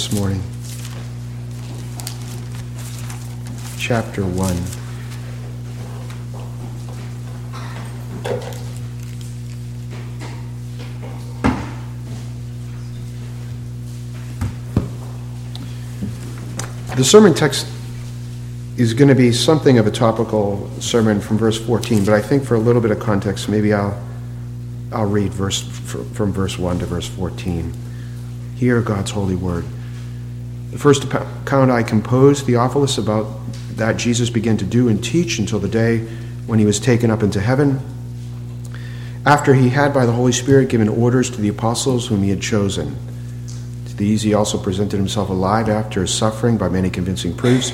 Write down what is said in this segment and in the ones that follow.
this morning. Chapter 1. The sermon text is going to be something of a topical sermon from verse 14, but I think for a little bit of context, maybe I'll, I'll read verse, from verse 1 to verse 14. Hear God's holy word. The first account I composed, Theophilus, about that Jesus began to do and teach until the day when he was taken up into heaven, after he had by the Holy Spirit given orders to the apostles whom he had chosen To these he also presented himself alive after his suffering by many convincing proofs,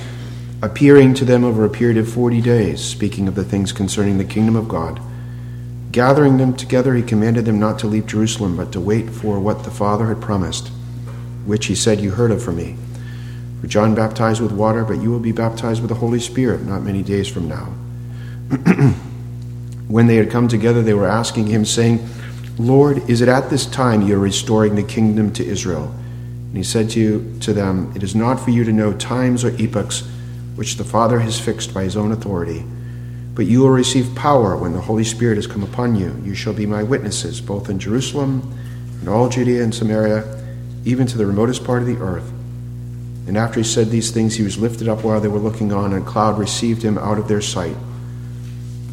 appearing to them over a period of forty days, speaking of the things concerning the kingdom of God. Gathering them together, he commanded them not to leave Jerusalem, but to wait for what the Father had promised, which he said, You heard of from me. For John baptized with water, but you will be baptized with the Holy Spirit not many days from now. when they had come together, they were asking him, saying, Lord, is it at this time you are restoring the kingdom to Israel? And he said to, you, to them, It is not for you to know times or epochs which the Father has fixed by his own authority, but you will receive power when the Holy Spirit has come upon you. You shall be my witnesses, both in Jerusalem and all Judea and Samaria, even to the remotest part of the earth. And after he said these things, he was lifted up while they were looking on, and a cloud received him out of their sight.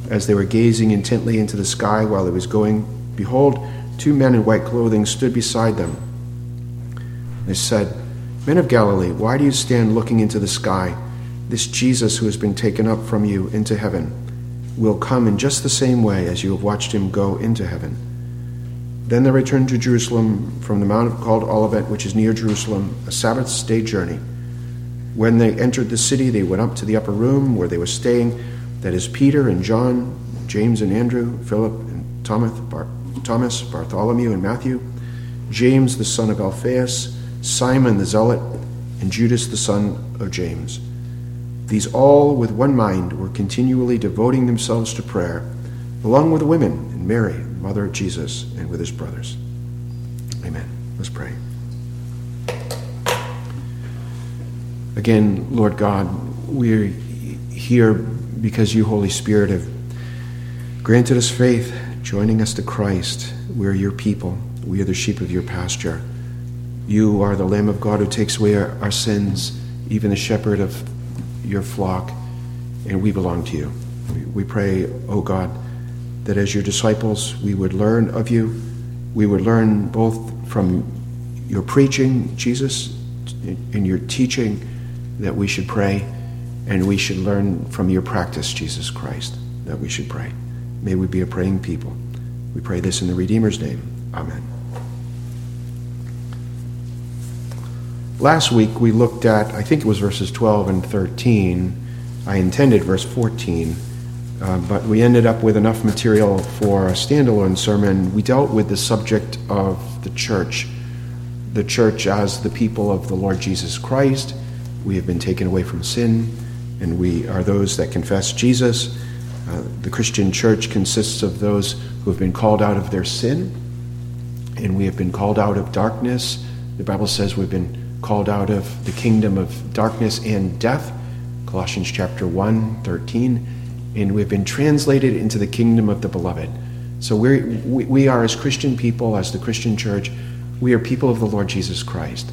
As they were gazing intently into the sky while he was going, behold, two men in white clothing stood beside them. They said, Men of Galilee, why do you stand looking into the sky? This Jesus who has been taken up from you into heaven will come in just the same way as you have watched him go into heaven. Then they returned to Jerusalem from the mount called Olivet, which is near Jerusalem, a Sabbath's day journey. When they entered the city, they went up to the upper room where they were staying. That is Peter and John, James and Andrew, Philip and Thomas, Bar- Thomas Bartholomew and Matthew, James the son of Alphaeus, Simon the Zealot, and Judas the son of James. These all, with one mind, were continually devoting themselves to prayer, along with the women and Mary, mother of Jesus, and with his brothers. Amen. Let's pray. Again, Lord God, we're here because you, Holy Spirit, have granted us faith, joining us to Christ. We're your people. We are the sheep of your pasture. You are the Lamb of God who takes away our, our sins, even the shepherd of your flock, and we belong to you. We, we pray, O oh God, that as your disciples we would learn of you. We would learn both from your preaching, Jesus, and your teaching that we should pray, and we should learn from your practice, Jesus Christ, that we should pray. May we be a praying people. We pray this in the Redeemer's name. Amen. Last week we looked at, I think it was verses 12 and 13. I intended verse 14, uh, but we ended up with enough material for a standalone sermon. We dealt with the subject of the church, the church as the people of the Lord Jesus Christ. We have been taken away from sin, and we are those that confess Jesus. Uh, the Christian church consists of those who have been called out of their sin, and we have been called out of darkness. The Bible says we've been called out of the kingdom of darkness and death, Colossians chapter 1, 13, and we've been translated into the kingdom of the beloved. So we're, we, we are, as Christian people, as the Christian church, we are people of the Lord Jesus Christ.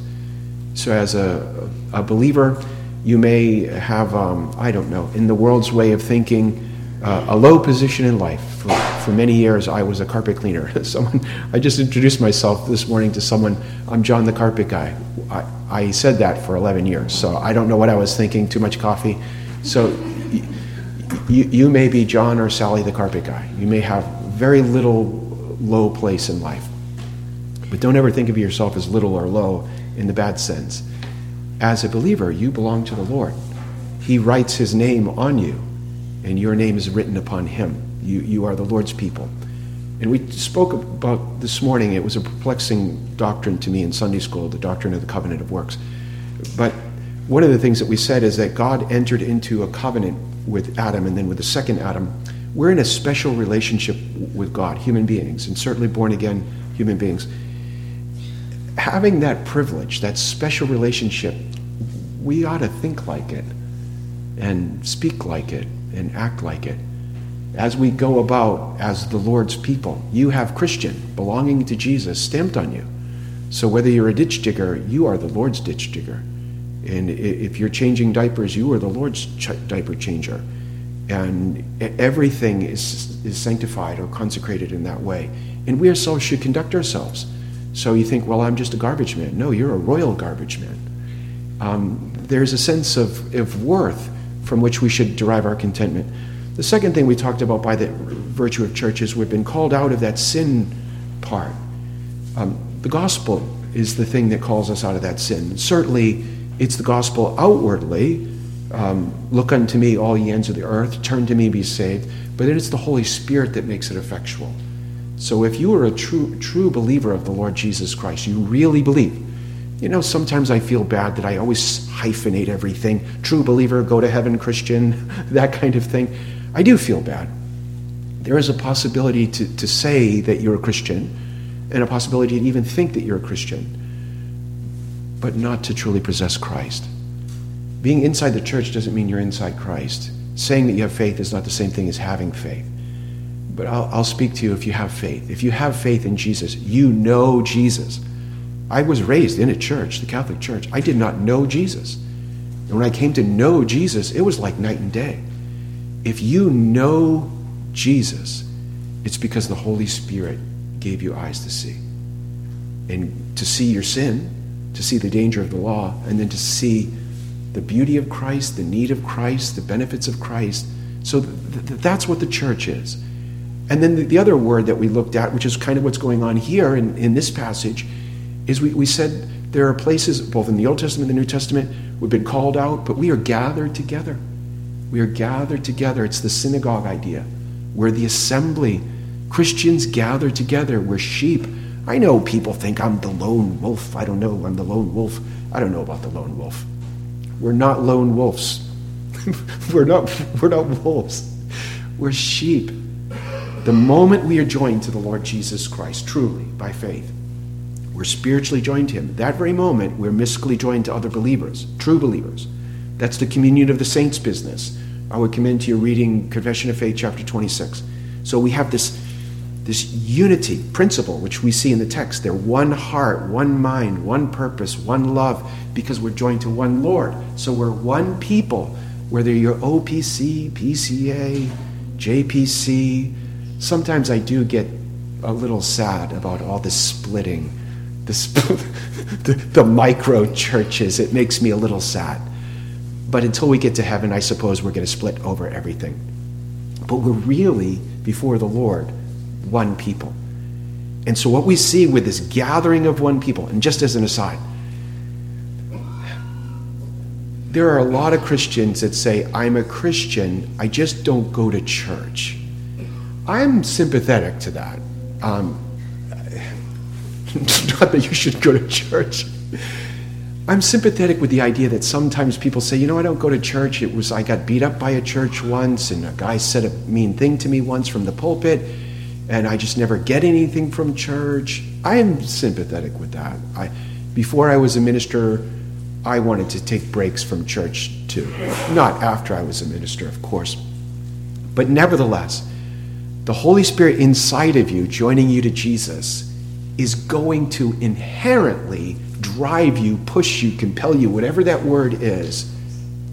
So as a, a believer, you may have, um, I don't know, in the world's way of thinking, uh, a low position in life. For, for many years, I was a carpet cleaner. someone, I just introduced myself this morning to someone. I'm John the carpet guy. I, I said that for 11 years, so I don't know what I was thinking. Too much coffee. So you, you may be John or Sally the carpet guy. You may have very little low place in life. But don't ever think of yourself as little or low in the bad sense. As a believer, you belong to the Lord. He writes his name on you and your name is written upon him. You, you are the Lord's people. And we spoke about this morning, it was a perplexing doctrine to me in Sunday school, the doctrine of the covenant of works. But one of the things that we said is that God entered into a covenant with Adam and then with the second Adam. We're in a special relationship with God, human beings, and certainly born again human beings. having that privilege, that special relationship, we ought to think like it and speak like it and act like it. As we go about as the Lord's people, you have Christian, belonging to Jesus, stamped on you. So whether you're a ditch digger, you are the Lord's ditch digger. And if you're changing diapers, you are the Lord's ch- diaper changer. And everything is, is sanctified or consecrated in that way. And we ourselves should conduct ourselves. So you think, well, I'm just a garbage man. No, you're a royal garbage man. Um, there's a sense of, of worth from which we should derive our contentment. The second thing we talked about by the virtue of church is we've been called out of that sin part. Um, the gospel is the thing that calls us out of that sin. Certainly, it's the gospel outwardly. Um, Look unto me, all ye ends of the earth. Turn to me, be saved. But it is the Holy Spirit that makes it effectual. So if you are a true, true believer of the Lord Jesus Christ, you really believe. You know, sometimes I feel bad that I always hyphenate everything. True believer, go to heaven, Christian, that kind of thing. I do feel bad. There is a possibility to, to say that you're a Christian and a possibility to even think that you're a Christian, but not to truly possess Christ. Being inside the church doesn't mean you're inside Christ. Saying that you have faith is not the same thing as having faith. But I'll, I'll speak to you if you have faith. If you have faith in Jesus, you know Jesus. I was raised in a church, the Catholic Church. I did not know Jesus. And when I came to know Jesus, it was like night and day. If you know Jesus, it's because the Holy Spirit gave you eyes to see. And to see your sin, to see the danger of the law, and then to see the beauty of Christ, the need of Christ, the benefits of Christ. So th- th- that's what the church is. And then the, the, other word that we looked at, which is kind of what's going on here in, in this passage, is we, we said there are places, both in the Old Testament and the New Testament, we've been called out, but we are gathered together. We are gathered together. It's the synagogue idea. We're the assembly. Christians gather together. We're sheep. I know people think I'm the lone wolf. I don't know. I'm the lone wolf. I don't know about the lone wolf. We're not lone wolves. we're not we're not wolves. We're sheep. The moment we are joined to the Lord Jesus Christ, truly, by faith, we're spiritually joined to Him. That very moment, we're mystically joined to other believers, true believers. That's the communion of the saints business. I would commend to you reading Confession of Faith, chapter 26. So we have this, this unity principle, which we see in the text. They're one heart, one mind, one purpose, one love, because we're joined to one Lord. So we're one people, whether you're OPC, PCA, JPC, sometimes I do get a little sad about all this splitting, this, the, the micro churches. It makes me a little sad. But until we get to heaven, I suppose we're going to split over everything. But we're really, before the Lord, one people. And so, what we see with this gathering of one people, and just as an aside, there are a lot of Christians that say, I'm a Christian, I just don't go to church. I'm sympathetic to that. Um, not that you should go to church. I'm sympathetic with the idea that sometimes people say, you know, I don't go to church. It was I got beat up by a church once, and a guy said a mean thing to me once from the pulpit, and I just never get anything from church. I am sympathetic with that. I, before I was a minister, I wanted to take breaks from church too. Not after I was a minister, of course. But nevertheless, the Holy Spirit inside of you, joining you to Jesus, is going to inherently drive you, push you, compel you, whatever that word is,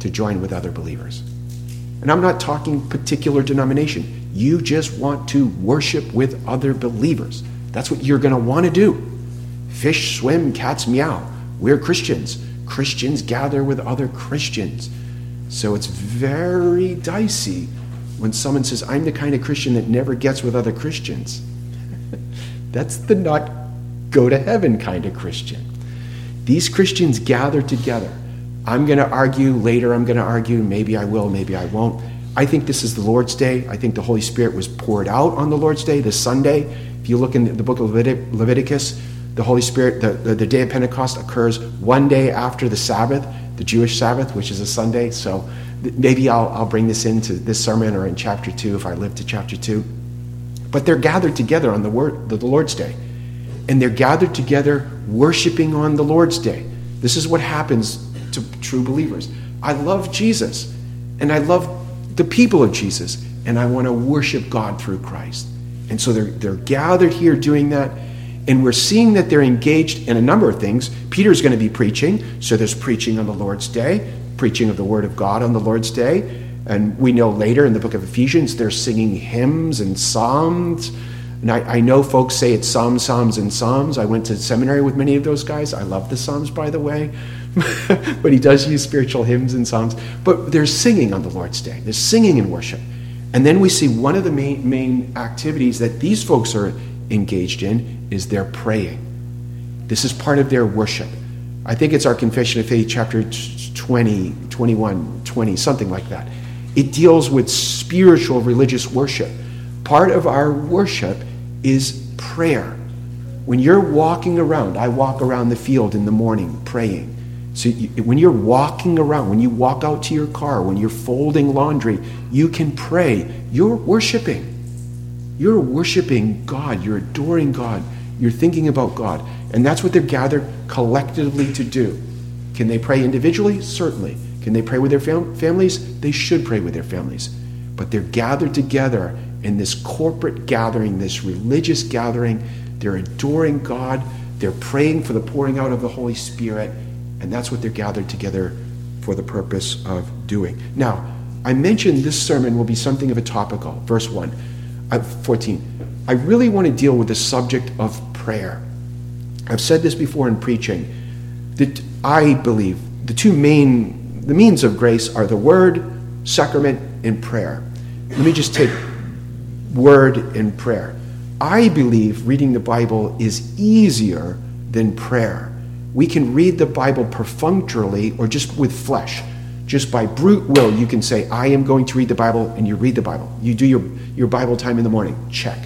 to join with other believers. And I'm not talking particular denomination. You just want to worship with other believers. That's what you're going to want to do. Fish swim, cats meow. We're Christians. Christians gather with other Christians. So it's very dicey when someone says, I'm the kind of Christian that never gets with other Christians. That's the not go to heaven kind of Christian. These Christians gather together. I'm going to argue later, I'm going to argue, maybe I will, maybe I won't. I think this is the Lord's Day. I think the Holy Spirit was poured out on the Lord's Day, this Sunday. If you look in the book of Leviticus, the Holy Spirit, the, the, the day of Pentecost occurs one day after the Sabbath, the Jewish Sabbath, which is a Sunday. So maybe I'll, I'll bring this into this sermon or in chapter 2 if I live to chapter 2. But they're gathered together on the, word, the Lord's Day. And they're gathered together worshiping on the Lord's Day. This is what happens to true believers. I love Jesus, and I love the people of Jesus, and I want to worship God through Christ. And so they're, they're gathered here doing that, and we're seeing that they're engaged in a number of things. Peter's going to be preaching, so there's preaching on the Lord's Day, preaching of the Word of God on the Lord's Day. And we know later in the book of Ephesians, they're singing hymns and psalms. And I, I, know folks say it's Psalms, Psalms, and Psalms. I went to seminary with many of those guys. I love the Psalms, by the way. but he does use spiritual hymns and Psalms. But there's singing on the Lord's Day, there's singing in worship. And then we see one of the main, main activities that these folks are engaged in is their praying. This is part of their worship. I think it's our Confession of Faith, chapter 20, 21, 20, something like that. It deals with spiritual religious worship. Part of our worship is prayer. When you're walking around, I walk around the field in the morning praying. So when you're walking around, when you walk out to your car, when you're folding laundry, you can pray. You're worshiping. You're worshiping God. You're adoring God. You're thinking about God. And that's what they're gathered collectively to do. Can they pray individually? Certainly. Can they pray with their fam- families? They should pray with their families. But they're gathered together in this corporate gathering, this religious gathering. They're adoring God. They're praying for the pouring out of the Holy Spirit. And that's what they're gathered together for the purpose of doing. Now, I mentioned this sermon will be something of a topical. Verse 1, uh, 14. I really want to deal with the subject of prayer. I've said this before in preaching that I believe the two main the means of grace are the word, sacrament, and prayer. Let me just take word and prayer. I believe reading the Bible is easier than prayer. We can read the Bible perfunctorily or just with flesh. Just by brute will, you can say, I am going to read the Bible, and you read the Bible. You do your, your Bible time in the morning. Check.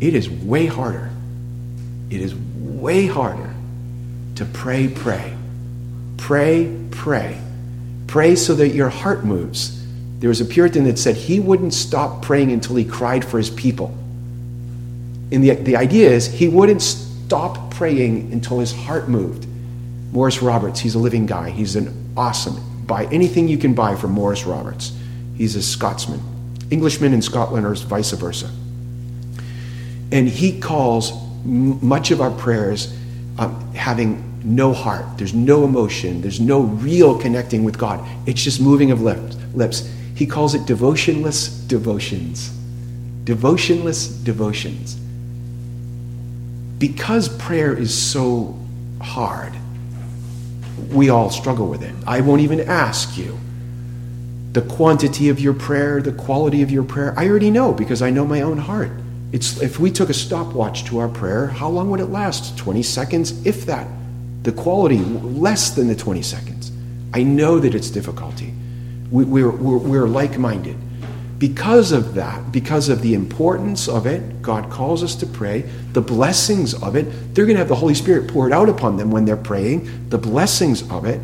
It is way harder. It is way harder to pray, pray. Pray, pray Pray so that your heart moves. There was a Puritan that said he wouldn't stop praying until he cried for his people. And the, the idea is he wouldn't stop praying until his heart moved. Maurice Roberts, he's a living guy. He's an awesome. Buy anything you can buy from Maurice Roberts. He's a Scotsman. Englishmen in Scotland are vice versa. And he calls much of our prayers um, having no heart, there's no emotion, there's no real connecting with God. It's just moving of lips. He calls it devotionless devotions. Devotionless devotions. Because prayer is so hard, we all struggle with it. I won't even ask you the quantity of your prayer, the quality of your prayer. I already know because I know my own heart. It's, if we took a stopwatch to our prayer, how long would it last? 20 seconds, if that the quality less than the 20 seconds. I know that it's difficulty. We, we're, we're, we're like minded. Because of that, because of the importance of it, God calls us to pray. The blessings of it, they're going to have the Holy Spirit poured out upon them when they're praying, the blessings of it,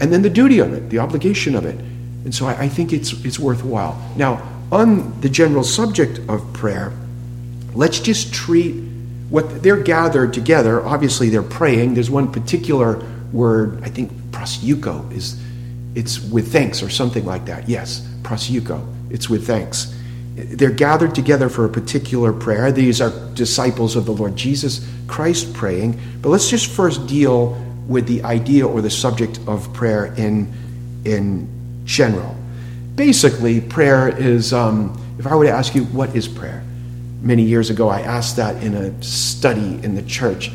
and then the duty of it, the obligation of it. And so I, I think it's, it's worthwhile. Now, on the general subject of prayer, let's just treat what they're gathered together, obviously they're praying. There's one particular word, I think proseucho is it's with thanks or something like that. Yes, proseucho. It's with thanks. They're gathered together for a particular prayer. These are disciples of the Lord Jesus Christ praying. But let's just first deal with the idea or the subject of prayer in, in general. Basically, prayer is, um, if I were to ask you, what is prayer? many years ago, I asked that in a study in the church.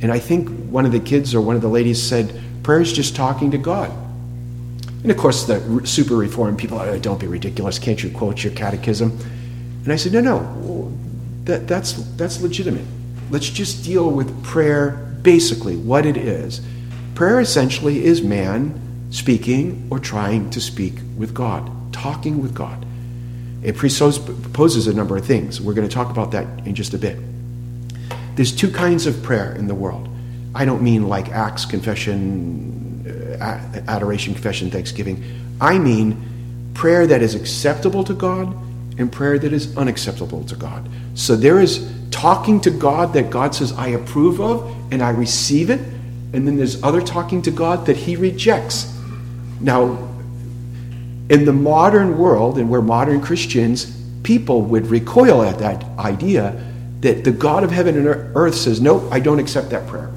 And I think one of the kids or one of the ladies said, prayer is just talking to God. And of course, the super reformed people, oh, don't be ridiculous. Can't you quote your catechism? And I said, no, no, that, that's, that's legitimate. Let's just deal with prayer basically, what it is. Prayer essentially is man speaking or trying to speak with God, talking with God. It presupposes a number of things. We're going to talk about that in just a bit. There's two kinds of prayer in the world. I don't mean like acts, confession, adoration, confession, thanksgiving. I mean prayer that is acceptable to God and prayer that is unacceptable to God. So there is talking to God that God says, I approve of, and I receive it, and then there's other talking to God that he rejects. Now, in the modern world and where modern Christians, people would recoil at that idea that the God of heaven and earth says, No, I don't accept that prayer.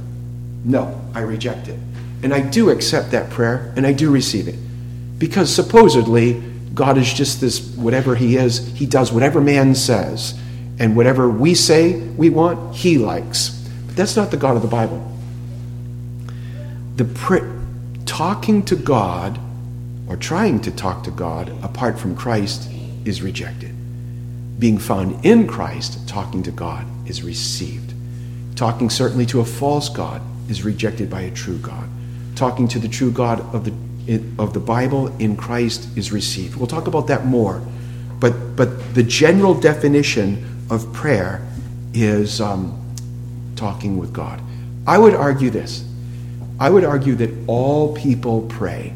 No, I reject it. And I do accept that prayer and I do receive it. Because supposedly, God is just this, whatever He is, He does whatever man says. And whatever we say we want, He likes. But that's not the God of the Bible. The pr- talking to God or trying to talk to God apart from Christ is rejected. Being found in Christ, talking to God, is received. Talking certainly to a false God is rejected by a true God. Talking to the true God of the of the Bible in Christ is received. We'll talk about that more, but but the general definition of prayer is um, talking with God. I would argue this. I would argue that all people pray,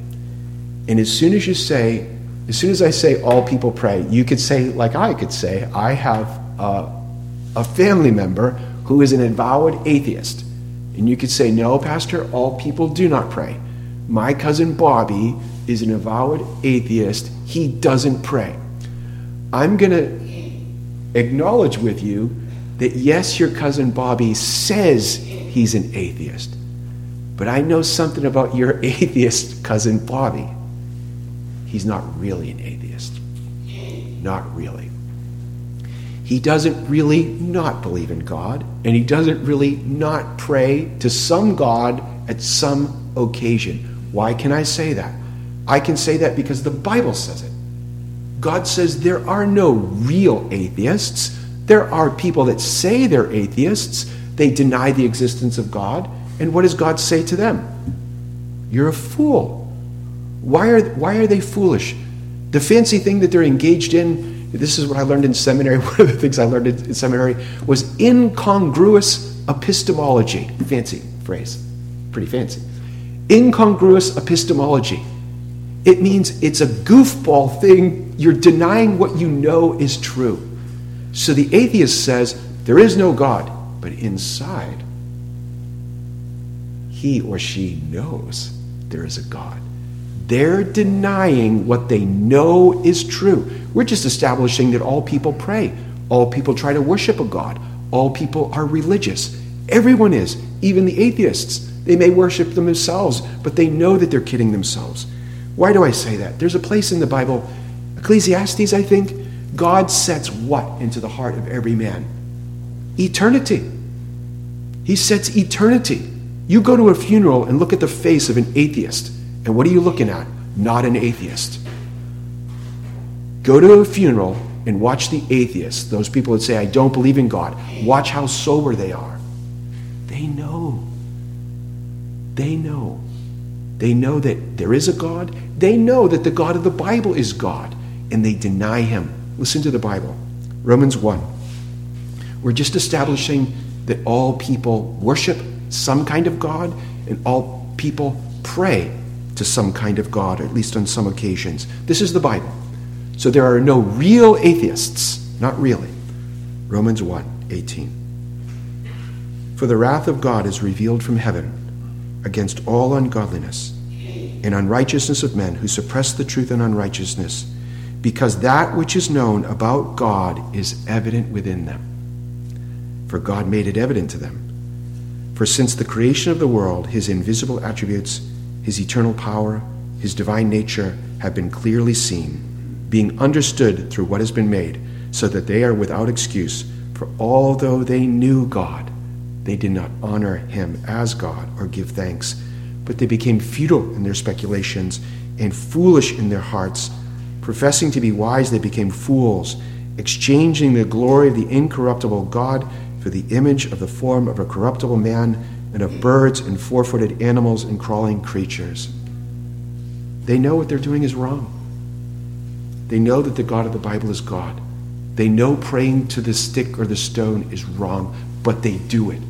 and as soon as you say, as soon as I say all people pray, you could say, like I could say, I have a, a family member who is an avowed atheist, and you could say, no, Pastor, all people do not pray. My cousin Bobby is an avowed atheist. He doesn't pray. I'm going to acknowledge with you that yes, your cousin Bobby says he's an atheist, but I know something about your atheist cousin Bobby. He's not really an atheist. Not really. He doesn't really not believe in God, and he doesn't really not pray to some God at some occasion. Why can I say that? I can say that because the Bible says it. God says there are no real atheists. There are people that say they're atheists. They deny the existence of God. And what does God say to them? You're a fool. Why are, why are they foolish? The fancy thing that they're engaged in, this is what I learned in seminary. One of the things I learned in seminary was incongruous epistemology. Fancy phrase. Pretty fancy incongruous epistemology. It means it's a goofball thing. You're denying what you know is true. So the atheist says there is no God, but inside, he or she knows there is a God. They're denying what they know is true. We're just establishing that all people pray, all people try to worship a God, all people are religious. Everyone is, even the atheists. They may worship themselves, but they know that they're kidding themselves. Why do I say that? There's a place in the Bible, Ecclesiastes, I think, God sets what into the heart of every man? Eternity. He sets eternity. You go to a funeral and look at the face of an atheist, and what are you looking at? Not an atheist. Go to a funeral and watch the atheists, those people that say, I don't believe in God. Watch how sober they are. They know. They know. They know that there is a God. They know that the God of the Bible is God, and they deny him. Listen to the Bible Romans 1. We're just establishing that all people worship some kind of God, and all people pray to some kind of God, at least on some occasions. This is the Bible. So there are no real atheists, not really. Romans 1 18. For the wrath of God is revealed from heaven against all ungodliness and unrighteousness of men who suppress the truth in unrighteousness, because that which is known about God is evident within them. For God made it evident to them. For since the creation of the world, his invisible attributes, his eternal power, his divine nature have been clearly seen, being understood through what has been made, so that they are without excuse. For although they knew God, they did not honor him as God or give thanks, but they became futile in their speculations and foolish in their hearts. Professing to be wise, they became fools, exchanging the glory of the incorruptible God for the image of the form of a corruptible man and of birds and four footed animals and crawling creatures. They know what they're doing is wrong. They know that the God of the Bible is God. They know praying to the stick or the stone is wrong, but they do it.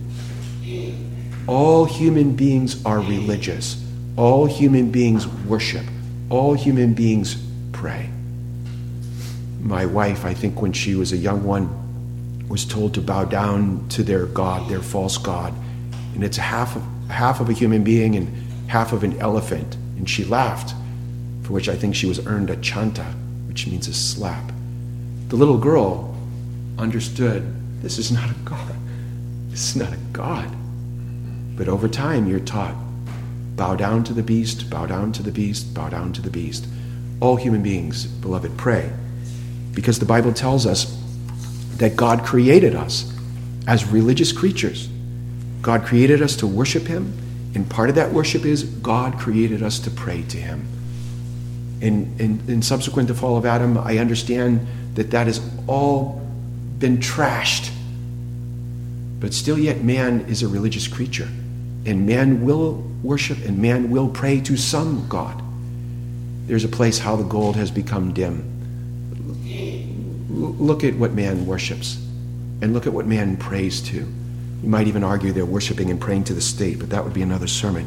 All human beings are religious. All human beings worship. All human beings pray. My wife, I think when she was a young one, was told to bow down to their God, their false God. And it's half of, half of a human being and half of an elephant. And she laughed, for which I think she was earned a chanta, which means a slap. The little girl understood this is not a God. This is not a God. But over time, you're taught bow down to the beast, bow down to the beast, bow down to the beast. All human beings, beloved, pray. Because the Bible tells us that God created us as religious creatures. God created us to worship Him, and part of that worship is God created us to pray to Him. And, and subsequent to the fall of Adam, I understand that that has all been trashed. But still, yet, man is a religious creature. And man will worship and man will pray to some God. There's a place how the gold has become dim. Look at what man worships and look at what man prays to. You might even argue they're worshiping and praying to the state, but that would be another sermon.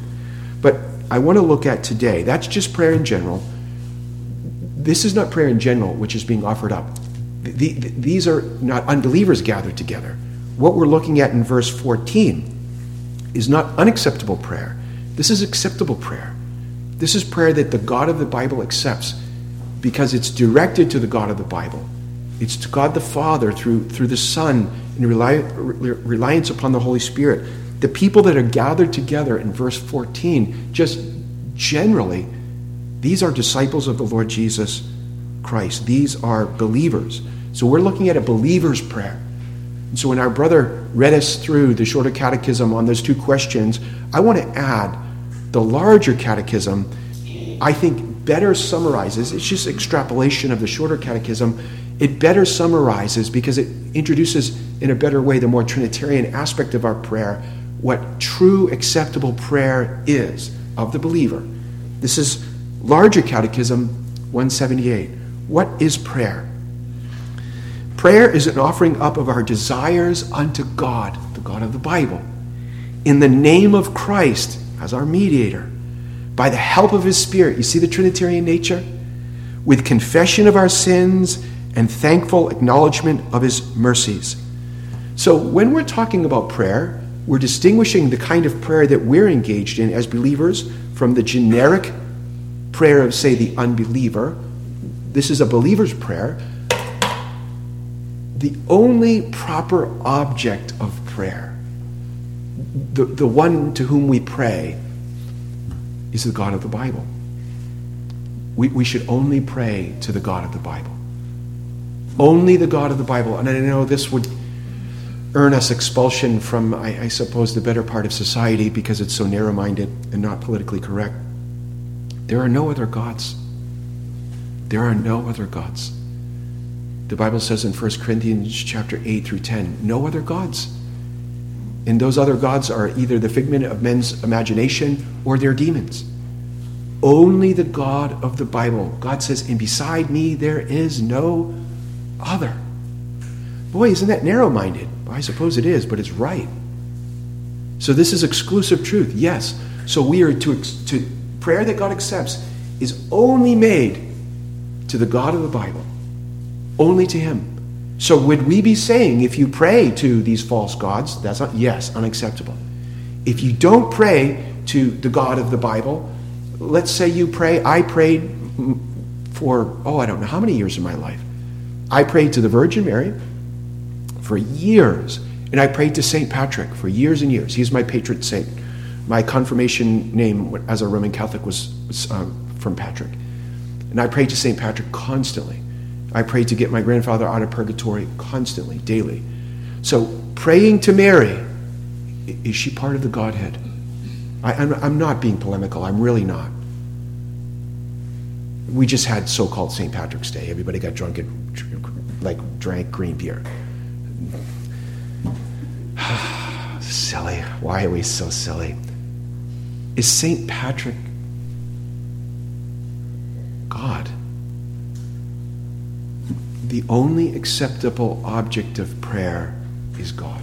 But I want to look at today, that's just prayer in general. This is not prayer in general, which is being offered up. The, the, these are not unbelievers gathered together. What we're looking at in verse 14 is not unacceptable prayer. This is acceptable prayer. This is prayer that the God of the Bible accepts because it's directed to the God of the Bible. It's to God the Father through, through the Son in reliance upon the Holy Spirit. The people that are gathered together in verse 14, just generally, these are disciples of the Lord Jesus Christ. These are believers. So we're looking at a believer's prayer. And so when our brother read us through the shorter catechism on those two questions, I want to add the larger catechism, I think better summarizes, it's just extrapolation of the shorter catechism, it better summarizes because it introduces in a better way the more Trinitarian aspect of our prayer, what true acceptable prayer is of the believer. This is larger catechism 178. What is prayer? Prayer is an offering up of our desires unto God, the God of the Bible, in the name of Christ as our mediator, by the help of his Spirit. You see the Trinitarian nature? With confession of our sins and thankful acknowledgement of his mercies. So when we're talking about prayer, we're distinguishing the kind of prayer that we're engaged in as believers from the generic prayer of, say, the unbeliever. This is a believer's prayer the only proper object of prayer, the, the one to whom we pray, is the God of the Bible. We, we should only pray to the God of the Bible. Only the God of the Bible. And I know this would earn us expulsion from, I, I suppose, the better part of society because it's so narrow minded and not politically correct. There are no other gods. There are no other gods. The Bible says in 1 Corinthians chapter 8 through 10, no other gods. And those other gods are either the figment of men's imagination or they're demons. Only the God of the Bible. God says, and beside me there is no other. Boy, isn't that narrow minded? Well, I suppose it is, but it's right. So this is exclusive truth, yes. So we are to, to prayer that God accepts is only made to the God of the Bible only to Him. So, would we be saying if you pray to these false gods, that's not, yes, unacceptable. If you don't pray to the God of the Bible, let's say you pray, I prayed for, oh, I don't know how many years of my life. I prayed to the Virgin Mary for years, and I prayed to St. Patrick for years and years. He's my patron saint. My confirmation name as a Roman Catholic was, uh, from Patrick. And I prayed to St. Patrick constantly. I prayed to get my grandfather out of purgatory constantly, daily. So, praying to Mary, is she part of the Godhead? I, I'm, I'm not being polemical. I'm really not. We just had so called St. Patrick's Day. Everybody got drunk and like drank green beer. silly. Why are we so silly? Is St. Patrick God? the only acceptable object of prayer is God,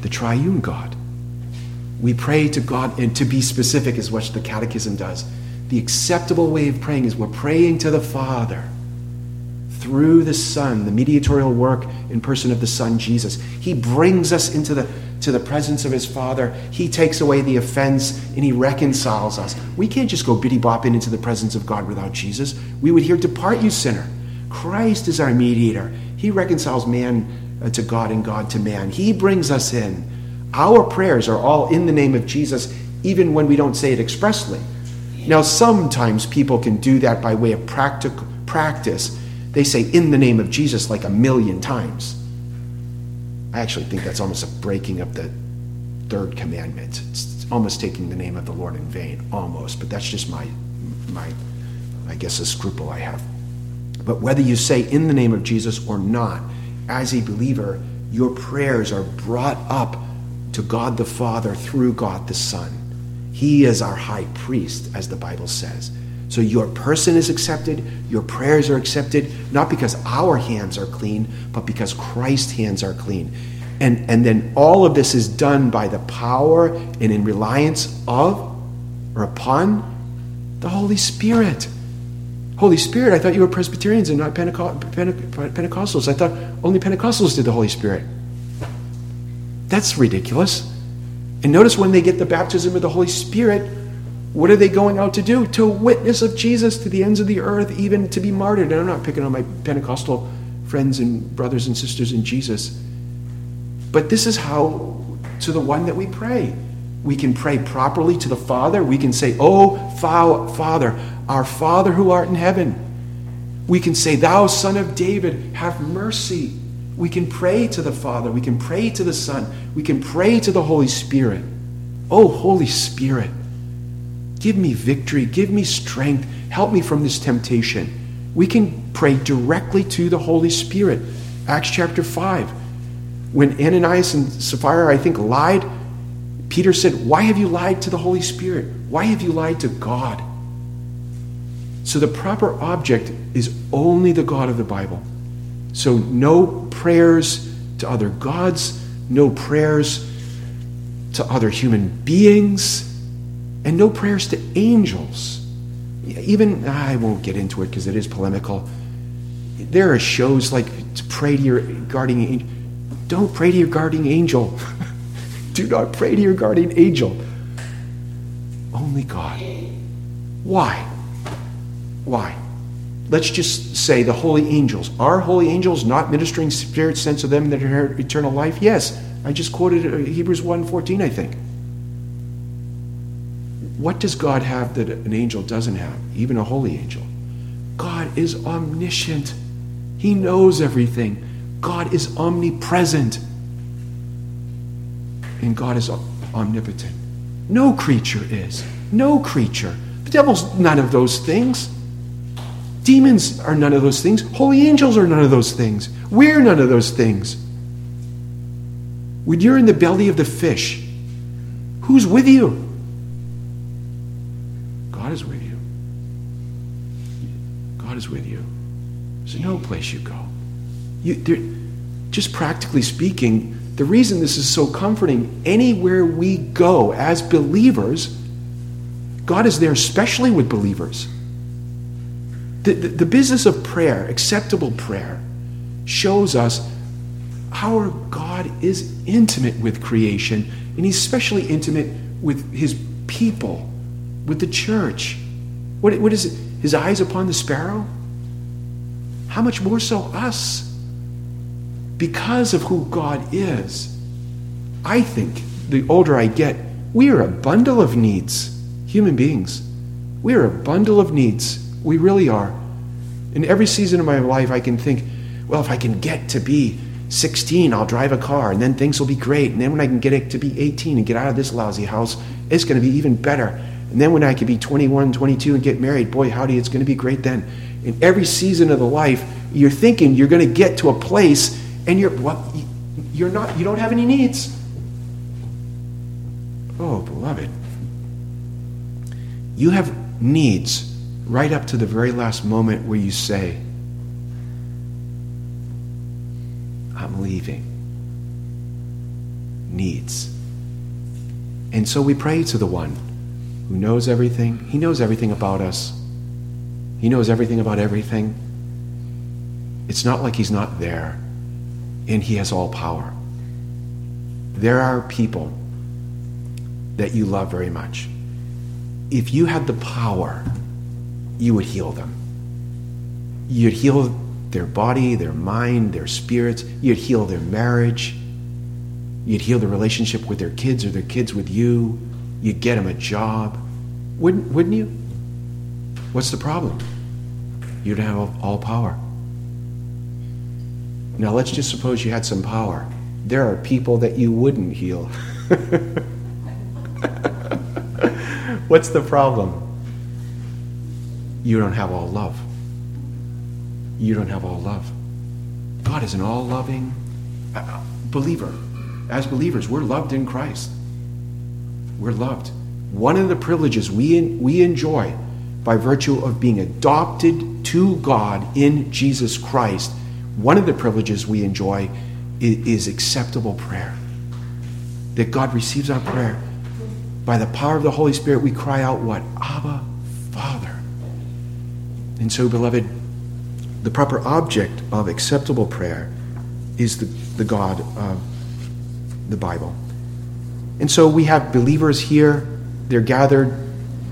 the triune God. We pray to God, and to be specific is what the Catechism does. The acceptable way of praying is we're praying to the Father through the Son, the mediatorial work in person of the Son, Jesus. He brings us into the, to the presence of his Father. He takes away the offense and he reconciles us. We can't just go biddy bopping into the presence of God without Jesus. We would hear, Depart, you sinner. Christ is our mediator. He reconciles man uh, to God and God to man. He brings us in. Our prayers are all in the name of Jesus, even when we don't say it expressly. Now, sometimes people can do that by way of practic- practice. They say, in the name of Jesus, like a million times. I actually think that's almost a breaking of the third commandment. It's almost taking the name of the Lord in vain, almost. But that's just my, my, I guess, a scruple I have. But whether you say in the name of Jesus or not, as a believer, your prayers are brought up to God the Father through God the Son. He is our high priest, as the Bible says. So your person is accepted, your prayers are accepted, not because our hands are clean, but because Christ's hands are clean. And, and then all of this is done by the power and in reliance of or upon the Holy Spirit. Holy Spirit, I thought you were Presbyterians and not Pentecostals. I thought only Pentecostals did the Holy Spirit. That's ridiculous. And notice when they get the baptism of the Holy Spirit, what are they going out to do? To witness of Jesus to the ends of the earth, even to be martyred. And I'm not picking on my Pentecostal friends and brothers and sisters in Jesus. But this is how, to the one that we pray. We can pray properly to the Father. We can say, Oh, Father, our Father who art in heaven. We can say, Thou, Son of David, have mercy we can pray to the Father. We can pray to the Son. We can pray to the Holy Spirit. Oh, Holy Spirit, give me victory. Give me strength. Help me from this temptation. We can pray directly to the Holy Spirit. Acts chapter 5. When Ananias and Sapphira, I think, lied, Peter said, Why have you lied to the Holy Spirit? Why have you lied to God? So the proper object is only the God of the Bible. So, no prayers to other gods, no prayers to other human beings, and no prayers to angels. Even, I won't get into it because it is polemical. There are shows like to pray to your guardian angel. Don't pray to your guardian angel. Do not pray to your guardian angel. Only God. Why? Why? let's just say the holy angels. Are holy angels not ministering spirits sent to them that inherit eternal life? Yes. I just quoted uh, Hebrews 1.14, I think. What does God have that an angel doesn't have, even a holy angel? God is omniscient. He knows everything. God is omnipresent. And God is omnipotent. No creature is. No creature. The devil's none of those things. Demons are none of those things. Holy angels are none of those things. We're none of those things. When you're in the belly of the fish, who's with you? God is with you. God is with you. There's no place you go. You, just practically speaking, the reason this is so comforting, anywhere we go as believers, God is there, especially with believers. The, the, the business of prayer, acceptable prayer, shows us our God is intimate with creation, and He's especially intimate with His people, with the church. What, what is it? His eyes upon the sparrow? How much more so us? Because of who God is, I think the older I get, we are a bundle of needs, human beings. We are a bundle of needs. We really are. In every season of my life, I can think, well, if I can get to be 16, I'll drive a car, and then things will be great. And then when I can get it to be 18 and get out of this lousy house, it's going to be even better. And then when I can be 21, 22 and get married, boy, howdy, it's going to be great then. In every season of the life, you're thinking you're going to get to a place, and you're well, you're not. You don't have any needs. Oh, beloved, you have needs right up to the very last moment where you say, I'm leaving. Needs. And so we pray to the one who knows everything. He knows everything about us, He knows everything about everything. It's not like He's not there, and He has all power. there are people that you love very much. If you had the power, you would heal them. You'd heal their body, their mind, their spirits. You'd heal their marriage. You'd heal the relationship with their kids or their kids with you. You'd get him a job. Wouldn't, wouldn't you? What's the problem? You'd have all power. Now, let's just suppose you had some power. There are people that you wouldn't heal. What's the problem? You don't have all love. You don't have all love. God is an all loving uh, believer. As believers, we're loved in Christ. We're loved. One of the privileges we, we enjoy by virtue of being adopted to God in Jesus Christ, one of the privileges we enjoy is, is acceptable prayer. That God receives our prayer. By the power of the Holy Spirit, we cry out what? Abba, Father. And so, beloved, the proper object of acceptable prayer is the, the God of the Bible. And so we have believers here, they're gathered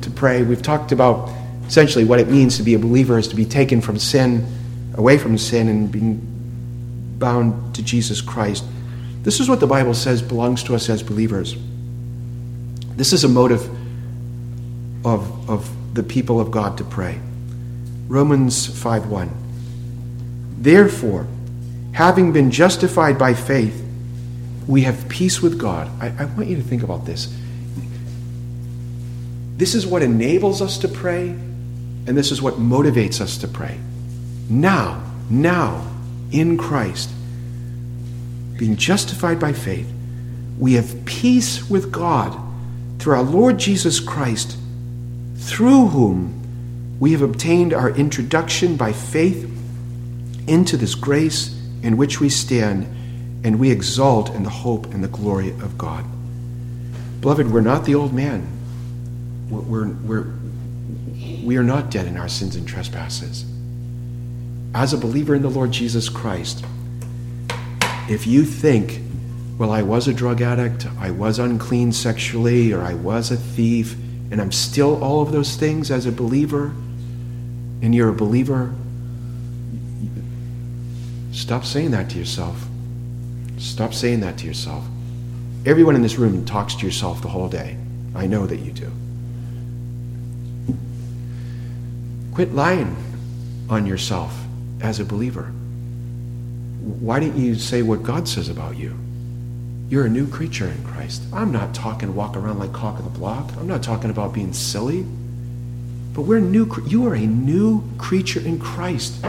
to pray. We've talked about essentially what it means to be a believer is to be taken from sin, away from sin, and being bound to Jesus Christ. This is what the Bible says belongs to us as believers. This is a motive of, of the people of God to pray. Romans 5 1. Therefore, having been justified by faith, we have peace with God. I, I want you to think about this. This is what enables us to pray and this is what motivates us to pray. Now, now, in Christ, being justified by faith, we have peace with God through our Lord Jesus Christ, through whom we have obtained our introduction by faith into this grace in which we stand, and we exult in the hope and the glory of God. Beloved, we're not the old man. We're, we're, we are not dead in our sins and trespasses. As a believer in the Lord Jesus Christ, if you think, well, I was a drug addict, I was unclean sexually, or I was a thief, and I'm still all of those things as a believer, and you're a believer, stop saying that to yourself. Stop saying that to yourself. Everyone in this room talks to yourself the whole day. I know that you do. Quit lying on yourself as a believer. Why don't you say what God says about you? You're a new creature in Christ. I'm not talking walk around like cock of the block. I'm not talking about being silly. But we're new. You are a new creature in Christ.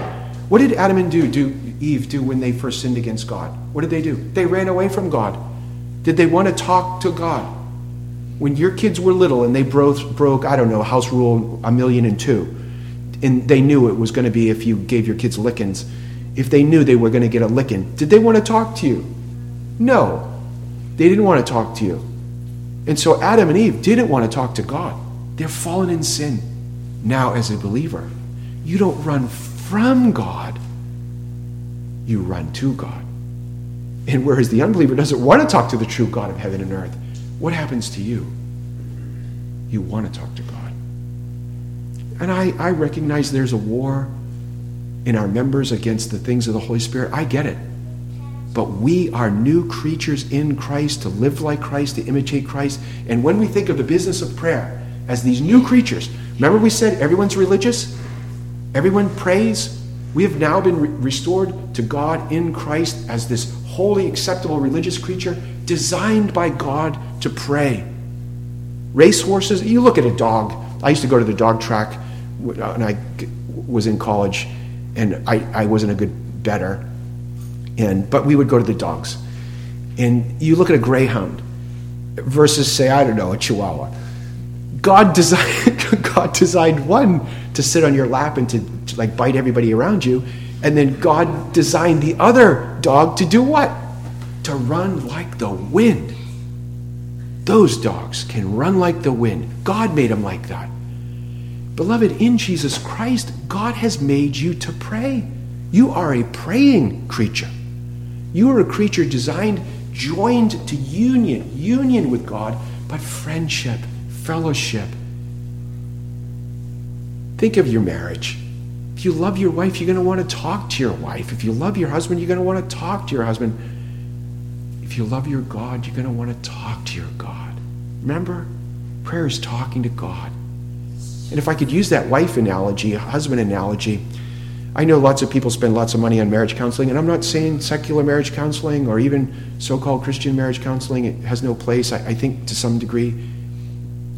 What did Adam and do, do Eve do when they first sinned against God? What did they do? They ran away from God. Did they want to talk to God? When your kids were little and they broke, broke I don't know, house rule a million and two, and they knew it was going to be if you gave your kids lickings, if they knew they were going to get a licking, did they want to talk to you? No. They didn't want to talk to you. And so Adam and Eve didn't want to talk to God. They're fallen in sin. Now, as a believer, you don't run from God, you run to God. And whereas the unbeliever doesn't want to talk to the true God of heaven and earth, what happens to you? You want to talk to God. And I, I recognize there's a war in our members against the things of the Holy Spirit. I get it. But we are new creatures in Christ to live like Christ, to imitate Christ. And when we think of the business of prayer as these new creatures, remember we said everyone's religious? Everyone prays? We have now been re- restored to God in Christ as this holy, acceptable religious creature designed by God to pray. Racehorses, you look at a dog. I used to go to the dog track uh, when I was in college, and I, I wasn't a good bettor. And but we would go to the dogs, and you look at a greyhound versus say I don't know a Chihuahua. God designed God designed one to sit on your lap and to, to like bite everybody around you, and then God designed the other dog to do what? To run like the wind. Those dogs can run like the wind. God made them like that. Beloved, in Jesus Christ, God has made you to pray. You are a praying creature. You are a creature designed joined to union, union with God, but friendship, fellowship. Think of your marriage. If you love your wife, you're going to want to talk to your wife. If you love your husband, you're going to want to talk to your husband. If you love your God, you're going to want to talk to your God. Remember, prayer is talking to God. And if I could use that wife analogy, husband analogy, I know lots of people spend lots of money on marriage counseling, and I'm not saying secular marriage counseling or even so called Christian marriage counseling it has no place. I, I think to some degree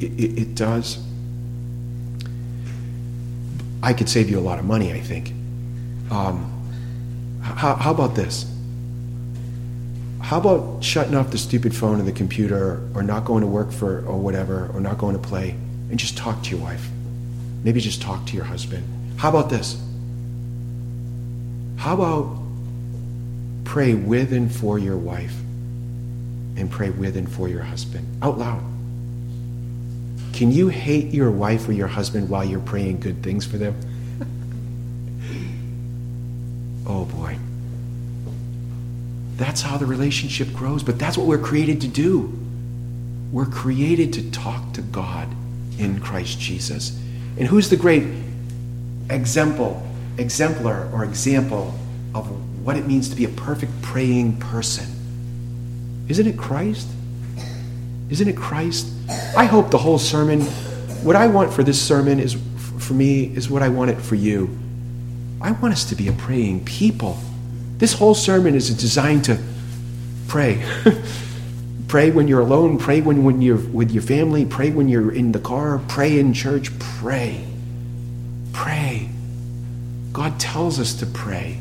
it, it, it, does. I could save you a lot of money, I think. Um, how, how about this? How about shutting off the stupid phone and the computer, or not going to work for, or whatever, or not going to play, and just talk to your wife? Maybe just talk to your husband. How about this? How about pray with and for your wife and pray with and for your husband out loud? Can you hate your wife or your husband while you're praying good things for them? oh boy. That's how the relationship grows, but that's what we're created to do. We're created to talk to God in Christ Jesus. And who's the great example, exemplar or example of what it means to be a perfect praying person? Isn't it Christ? Isn't it Christ? I hope the whole sermon, what I want for this sermon is for me is what I want it for you. I want us to be a praying people. This whole sermon is designed to pray. Pray when you're alone. Pray when, when you're with your family. Pray when you're in the car. Pray in church. Pray. Pray. God tells us to pray.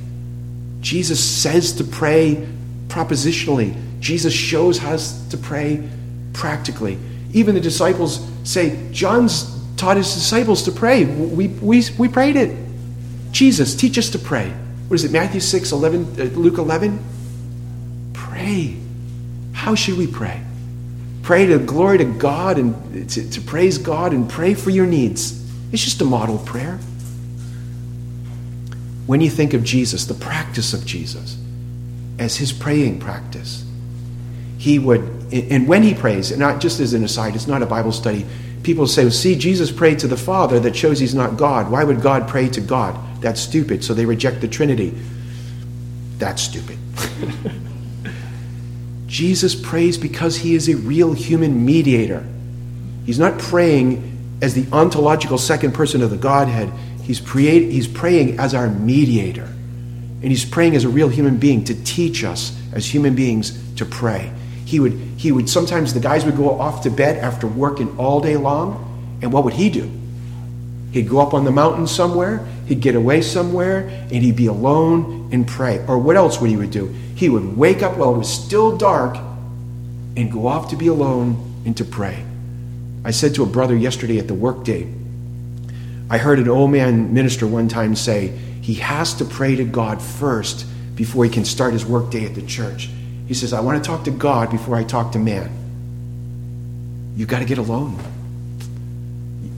Jesus says to pray propositionally. Jesus shows us to pray practically. Even the disciples say, John's taught his disciples to pray. We, we, we prayed it. Jesus, teach us to pray. What is it, Matthew 6, 11, uh, Luke 11? Pray. How should we pray? Pray to glory to God and to, to praise God and pray for your needs. It's just a model prayer. When you think of Jesus, the practice of Jesus, as his praying practice, he would, and when he prays, and not just as an aside, it's not a Bible study. People say, well, see, Jesus prayed to the Father, that shows he's not God. Why would God pray to God? That's stupid. So they reject the Trinity. That's stupid. Jesus prays because he is a real human mediator. He's not praying as the ontological second person of the Godhead. He's, he's praying as our mediator. And he's praying as a real human being to teach us as human beings to pray. He would, he would sometimes the guys would go off to bed after working all day long, and what would he do? He'd go up on the mountain somewhere, he'd get away somewhere, and he'd be alone and pray. Or what else would he would do? he would wake up while it was still dark and go off to be alone and to pray. I said to a brother yesterday at the workday, I heard an old man minister one time say he has to pray to God first before he can start his workday at the church. He says, I want to talk to God before I talk to man. You've got to get alone.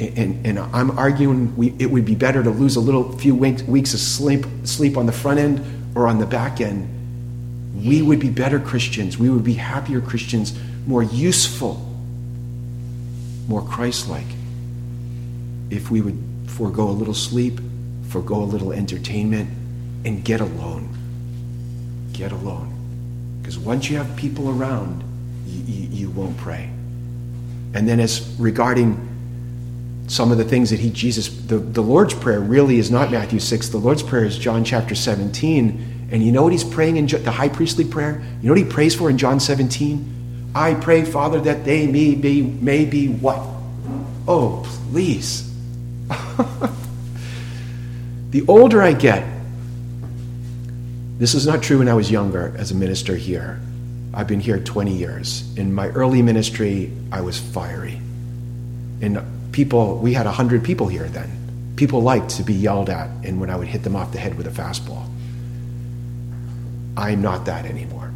And, and I'm arguing we, it would be better to lose a little few weeks of sleep, sleep on the front end or on the back end we would be better Christians. We would be happier Christians, more useful, more Christ like, if we would forego a little sleep, forego a little entertainment, and get alone. Get alone. Because once you have people around, you, you, you won't pray. And then, as regarding some of the things that he, Jesus, the, the Lord's Prayer really is not Matthew 6. The Lord's Prayer is John chapter 17 and you know what he's praying in the high priestly prayer? You know what he prays for in John 17? I pray, Father, that they may be, may be what? Oh, please. the older I get, this is not true when I was younger as a minister here. I've been here 20 years. In my early ministry, I was fiery. And people, we had 100 people here then. People liked to be yelled at, and when I would hit them off the head with a fastball. I'm not that anymore.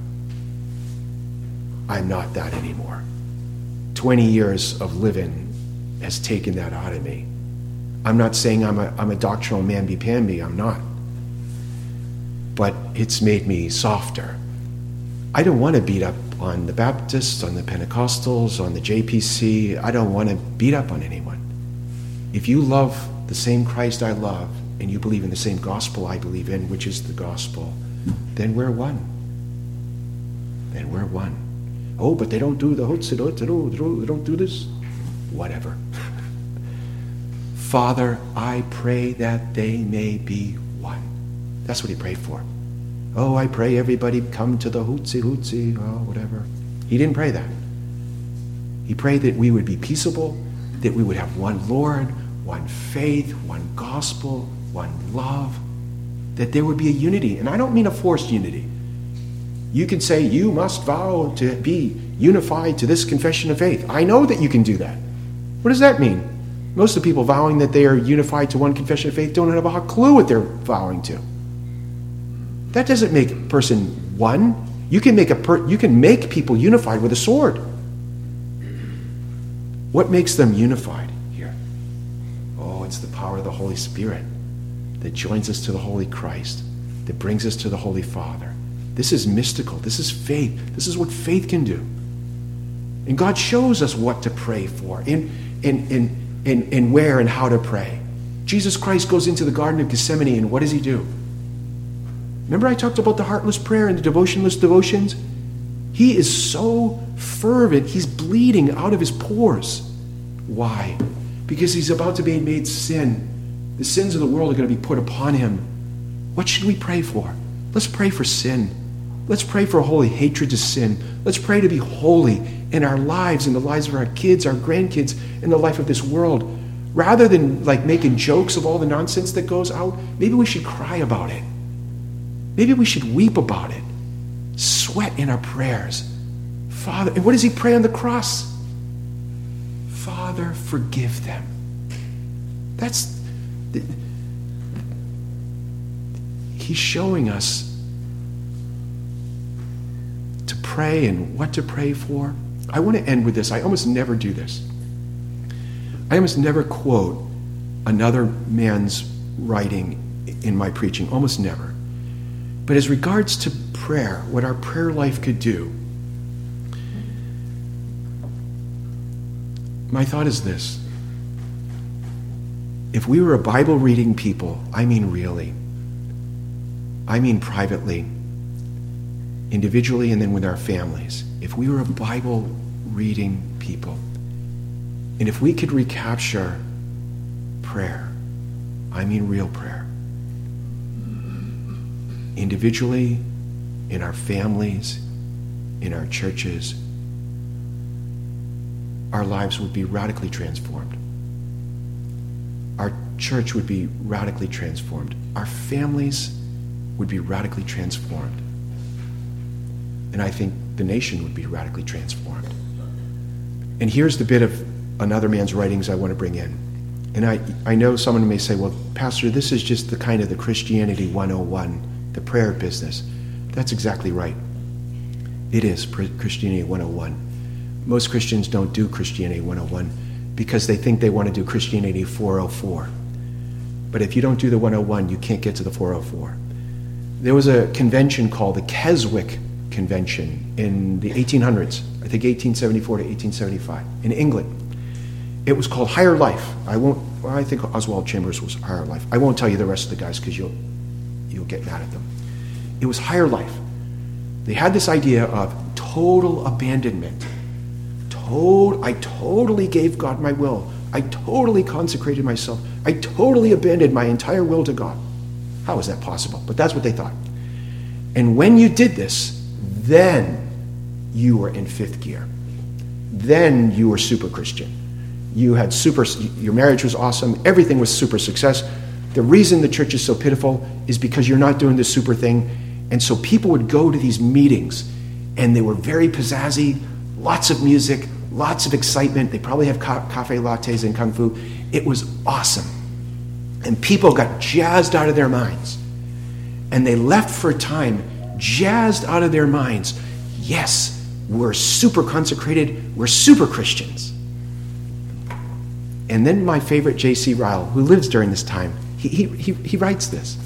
I'm not that anymore. 20 years of living has taken that out of me. I'm not saying I'm a, I'm a doctrinal mamby-pamby, I'm not. But it's made me softer. I don't want to beat up on the Baptists, on the Pentecostals, on the JPC. I don't want to beat up on anyone. If you love the same Christ I love and you believe in the same gospel I believe in, which is the gospel, then we're one. Then we're one. Oh, but they don't do the they don't do this. Whatever. Father, I pray that they may be one. That's what he prayed for. Oh, I pray everybody come to the hootsie hootsie, oh, whatever. He didn't pray that. He prayed that we would be peaceable, that we would have one Lord, one faith, one gospel, one love, that there would be a unity. And I don't mean a forced unity. You can say, you must vow to be unified to this confession of faith. I know that you can do that. What does that mean? Most of the people vowing that they are unified to one confession of faith don't have a clue what they're vowing to. That doesn't make a person one. You can make a per- you can make people unified with a sword. What makes them unified here? Oh, it's the power of the Holy Spirit that joins us to the Holy Christ, that brings us to the Holy Father. This is mystical. This is faith. This is what faith can do. And God shows us what to pray for and, and, and, and, and where and how to pray. Jesus Christ goes into the Garden of Gethsemane, and what does he do? Remember, I talked about the heartless prayer and the devotionless devotions? He is so fervent, he's bleeding out of his pores. Why? Because he's about to be made sin. The sins of the world are going to be put upon him. What should we pray for? Let's pray for sin. Let's pray for a holy hatred to sin. Let's pray to be holy in our lives, in the lives of our kids, our grandkids, in the life of this world. Rather than like making jokes of all the nonsense that goes out, maybe we should cry about it. Maybe we should weep about it, sweat in our prayers. Father, and what does he pray on the cross? Father, forgive them. That's. He's showing us to pray and what to pray for. I want to end with this. I almost never do this. I almost never quote another man's writing in my preaching, almost never. But as regards to prayer, what our prayer life could do, my thought is this. If we were a Bible reading people, I mean really, I mean privately, individually, and then with our families, if we were a Bible reading people, and if we could recapture prayer, I mean real prayer, individually, in our families, in our churches, our lives would be radically transformed. Our church would be radically transformed. Our families would be radically transformed. And I think the nation would be radically transformed. And here's the bit of another man's writings I want to bring in. And I, I know someone may say, well, Pastor, this is just the kind of the Christianity 101 the prayer business. That's exactly right. It is Christianity 101. Most Christians don't do Christianity 101 because they think they want to do Christianity 404. But if you don't do the 101, you can't get to the 404. There was a convention called the Keswick Convention in the 1800s, I think 1874 to 1875, in England. It was called Higher Life. I won't, well, I think Oswald Chambers was Higher Life. I won't tell you the rest of the guys because you'll, you'll get mad at them. It was higher life. They had this idea of total abandonment. Total, I totally gave God my will. I totally consecrated myself. I totally abandoned my entire will to God. How is that possible? But that's what they thought. And when you did this, then you were in fifth gear. Then you were super Christian. You had super, your marriage was awesome. Everything was super success. The reason the church is so pitiful is because you're not doing this super thing and so people would go to these meetings, and they were very pizzazzy, lots of music, lots of excitement. They probably have ca- cafe lattes and kung fu. It was awesome. And people got jazzed out of their minds. And they left for a time jazzed out of their minds. Yes, we're super consecrated, we're super Christians. And then my favorite J.C. Ryle, who lives during this time, he, he, he, writes this.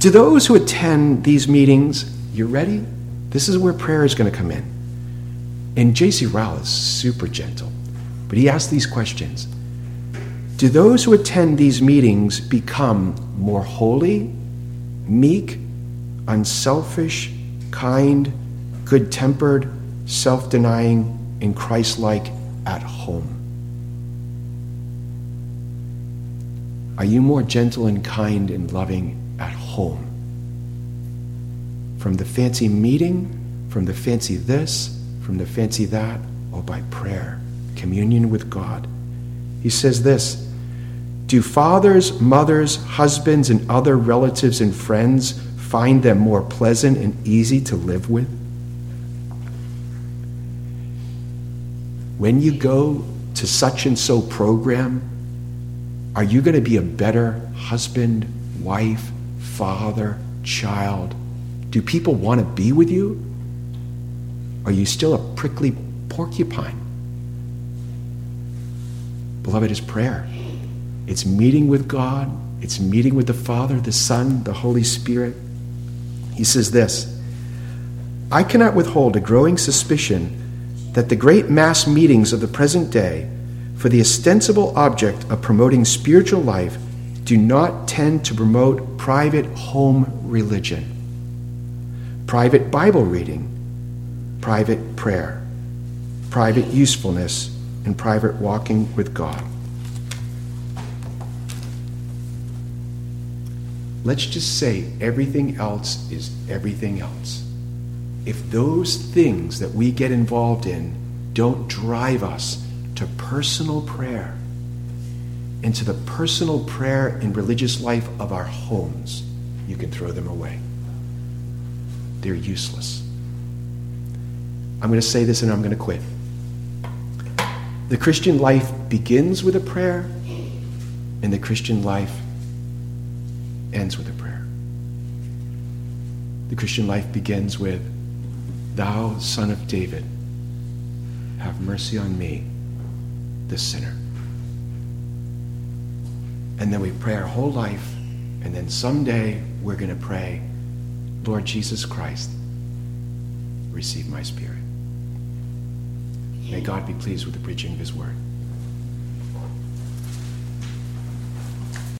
To those who attend these meetings, you're ready? This is where prayer is going to come in. And J.C. Ryle is super gentle, but he asks these questions Do those who attend these meetings become more holy, meek, unselfish, kind, good tempered, self denying, and Christ like at home? Are you more gentle and kind and loving at home? From the fancy meeting, from the fancy this, from the fancy that, or by prayer, communion with God. He says this Do fathers, mothers, husbands, and other relatives and friends find them more pleasant and easy to live with? When you go to such and so program, are you going to be a better husband, wife, father, child? Do people want to be with you? Are you still a prickly porcupine? Beloved, is prayer. It's meeting with God, it's meeting with the Father, the Son, the Holy Spirit. He says this I cannot withhold a growing suspicion that the great mass meetings of the present day, for the ostensible object of promoting spiritual life, do not tend to promote private home religion, private Bible reading, private prayer, private usefulness, and private walking with God. Let's just say everything else is everything else. If those things that we get involved in don't drive us to personal prayer and to the personal prayer and religious life of our homes, you can throw them away. They're useless. I'm going to say this and I'm going to quit. The Christian life begins with a prayer, and the Christian life ends with a prayer. The Christian life begins with, Thou, Son of David, have mercy on me, the sinner. And then we pray our whole life, and then someday we're going to pray, Lord Jesus Christ, receive my spirit. May God be pleased with the preaching of his word.